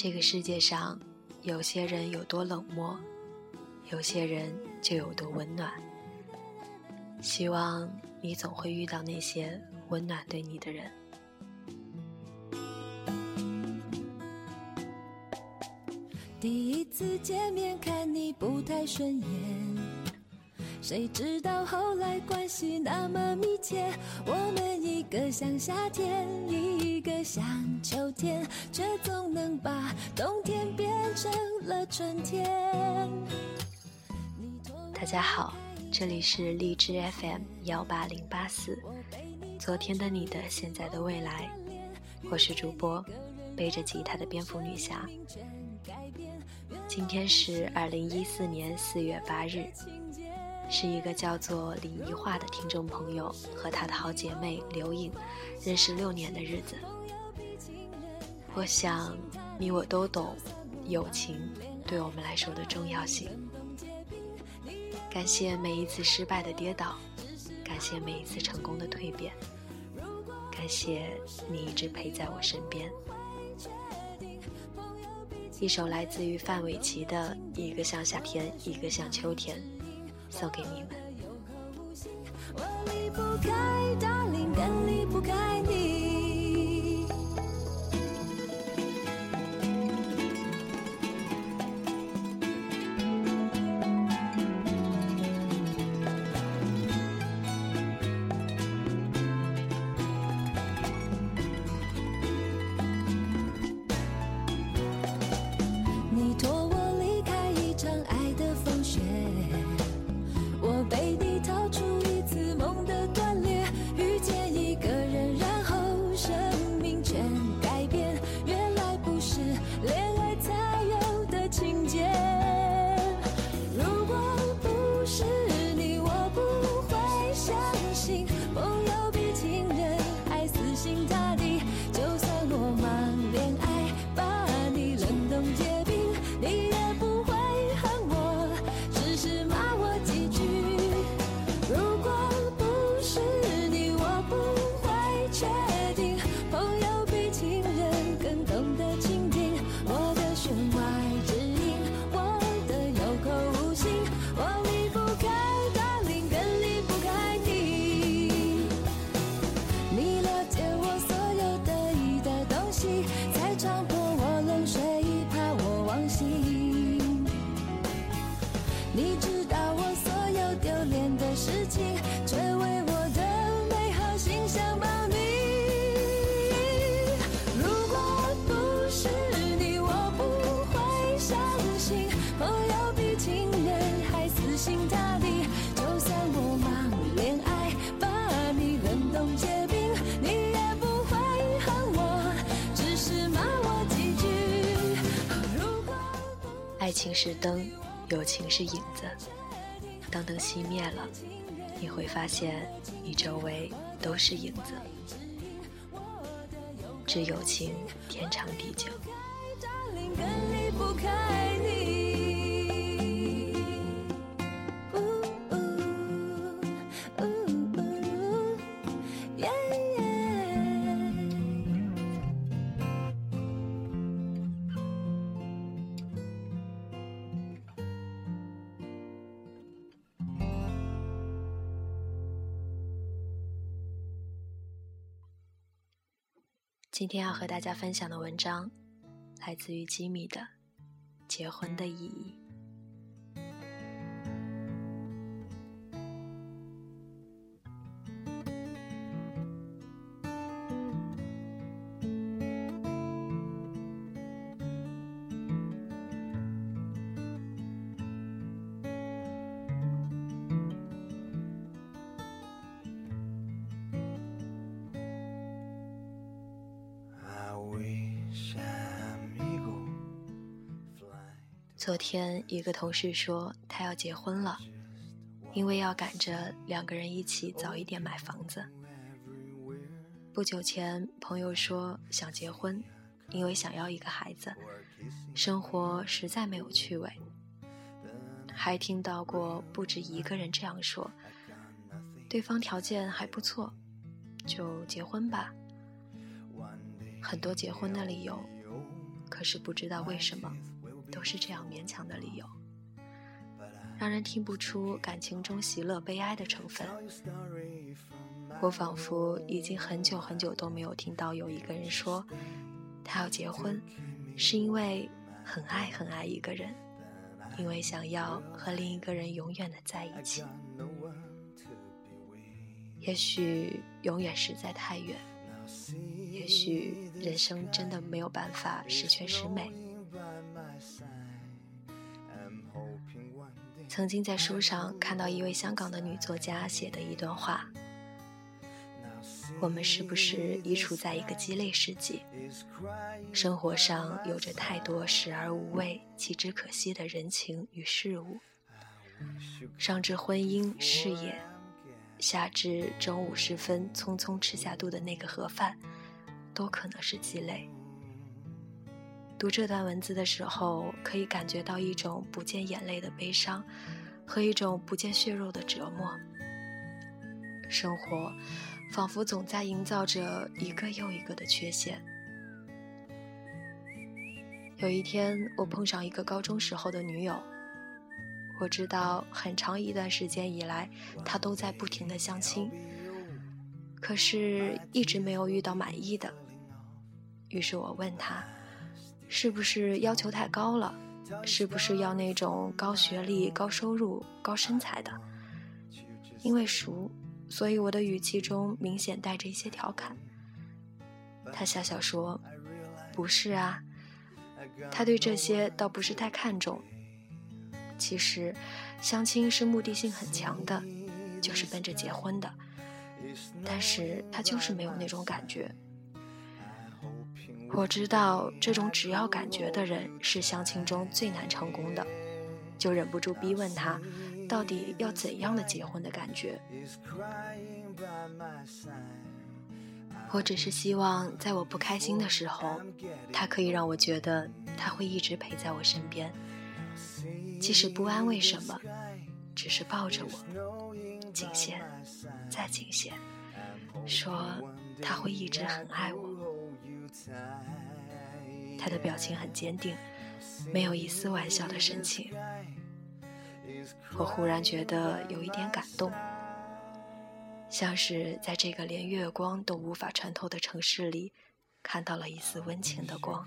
这个世界上，有些人有多冷漠，有些人就有多温暖。希望你总会遇到那些温暖对你的人。第一次见面看你不太顺眼，谁知道后来关系那么密切？我们一个像夏天，一个像秋天，却总能把冬天变成了春天。大家好，这里是荔枝 FM 幺八零八四，昨天的你的，现在的未来，我是主播背着吉他的蝙蝠女侠。今天是二零一四年四月八日，是一个叫做李怡桦的听众朋友和她的好姐妹刘颖认识六年的日子。我想你我都懂友情对我们来说的重要性。感谢每一次失败的跌倒，感谢每一次成功的蜕变，感谢你一直陪在我身边。一首来自于范玮琪的《一个像夏天，一个像秋天》，送给你们。爱情是灯，友情是影子。当灯熄灭了，你会发现你周围都是影子。知友情，天长地久。今天要和大家分享的文章，来自于吉米的《结婚的意义》。昨天一个同事说他要结婚了，因为要赶着两个人一起早一点买房子。不久前朋友说想结婚，因为想要一个孩子，生活实在没有趣味。还听到过不止一个人这样说，对方条件还不错，就结婚吧。很多结婚的理由，可是不知道为什么，都是这样勉强的理由，让人听不出感情中喜乐悲哀的成分。我仿佛已经很久很久都没有听到有一个人说，他要结婚，是因为很爱很爱一个人，因为想要和另一个人永远的在一起。也许永远实在太远，也许人生真的没有办法十全十美。曾经在书上看到一位香港的女作家写的一段话：我们是不是已处在一个鸡肋世纪？生活上有着太多食而无味、弃之可惜的人情与事物，上至婚姻事业。下至中午时分匆匆吃下肚的那个盒饭，都可能是鸡肋。读这段文字的时候，可以感觉到一种不见眼泪的悲伤，和一种不见血肉的折磨。生活仿佛总在营造着一个又一个的缺陷。有一天，我碰上一个高中时候的女友。我知道很长一段时间以来，他都在不停的相亲，可是一直没有遇到满意的。于是我问他，是不是要求太高了？是不是要那种高学历、高收入、高身材的？因为熟，所以我的语气中明显带着一些调侃。他笑笑说：“不是啊，他对这些倒不是太看重。”其实，相亲是目的性很强的，就是奔着结婚的。但是他就是没有那种感觉。我知道这种只要感觉的人是相亲中最难成功的，就忍不住逼问他，到底要怎样的结婚的感觉？我只是希望在我不开心的时候，他可以让我觉得他会一直陪在我身边。即使不安，为什么？只是抱着我，颈线，再颈线，说他会一直很爱我。他的表情很坚定，没有一丝玩笑的神情。我忽然觉得有一点感动，像是在这个连月光都无法穿透的城市里，看到了一丝温情的光。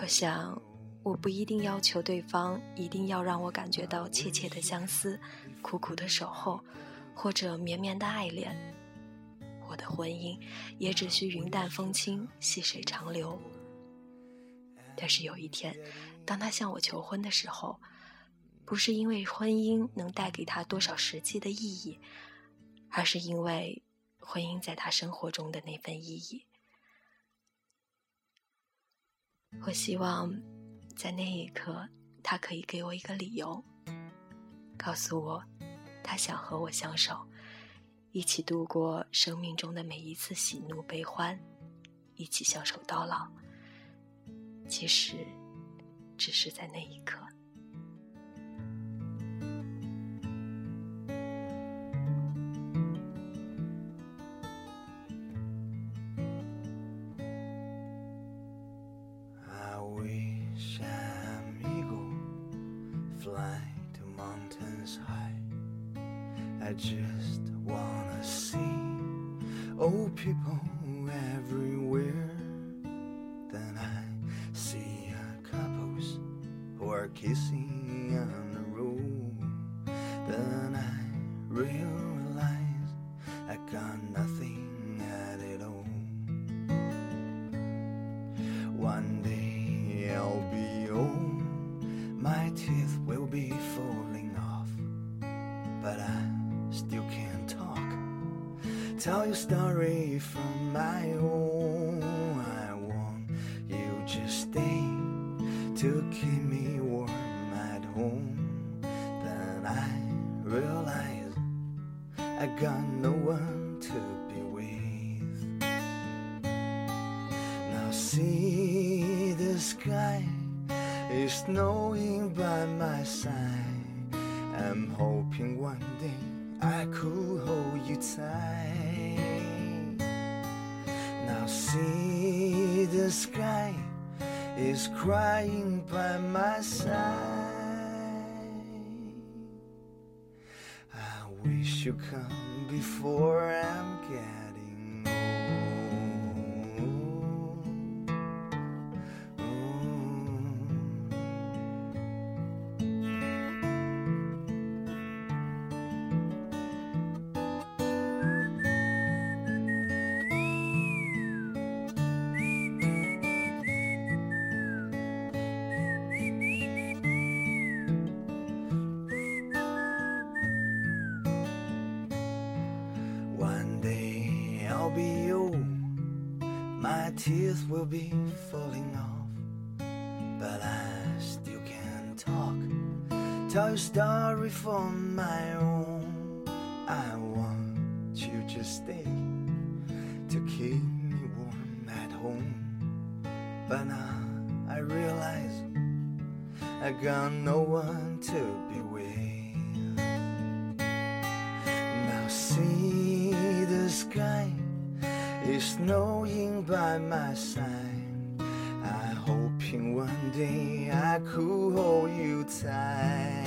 我想。我不一定要求对方一定要让我感觉到切切的相思、苦苦的守候，或者绵绵的爱恋。我的婚姻也只需云淡风轻、细水长流。但是有一天，当他向我求婚的时候，不是因为婚姻能带给他多少实际的意义，而是因为婚姻在他生活中的那份意义。我希望。在那一刻，他可以给我一个理由，告诉我，他想和我相守，一起度过生命中的每一次喜怒悲欢，一起相守到老。其实，只是在那一刻。just Then I see couples who are kissing on the road. Then I realize I got nothing at it all. One day I'll be old, my teeth will be falling off, but I still can't talk. Tell your story from my own. I want stay to keep me warm at home. Then I realize I got no one to be with. Now see the sky is snowing by my side. I'm hoping one day I could hold you tight. Now see the sky is crying by my side. I wish you'd come before I'm getting be old, my teeth will be falling off, but I still can talk, tell a story for my own. I want you to stay to keep me warm at home, but now I realize I got no one to be with. Is snowing by my side. I hoping one day I could hold you tight.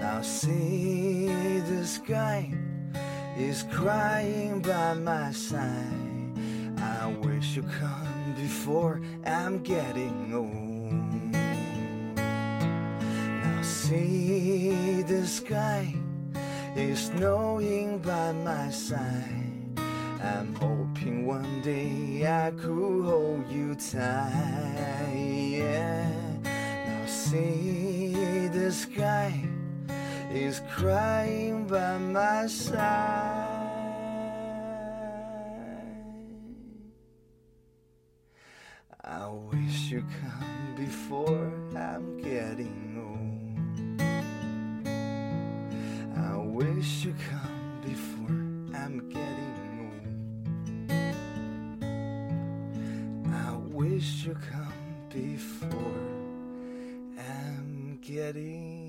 Now see the sky is crying by my side. I wish you come before I'm getting old. Now see the sky is snowing by my side. I'm hoping one day I could hold you tight. Yeah. Now see the sky is crying by my side. I wish you come before I'm getting old. I wish you come please you come before and getting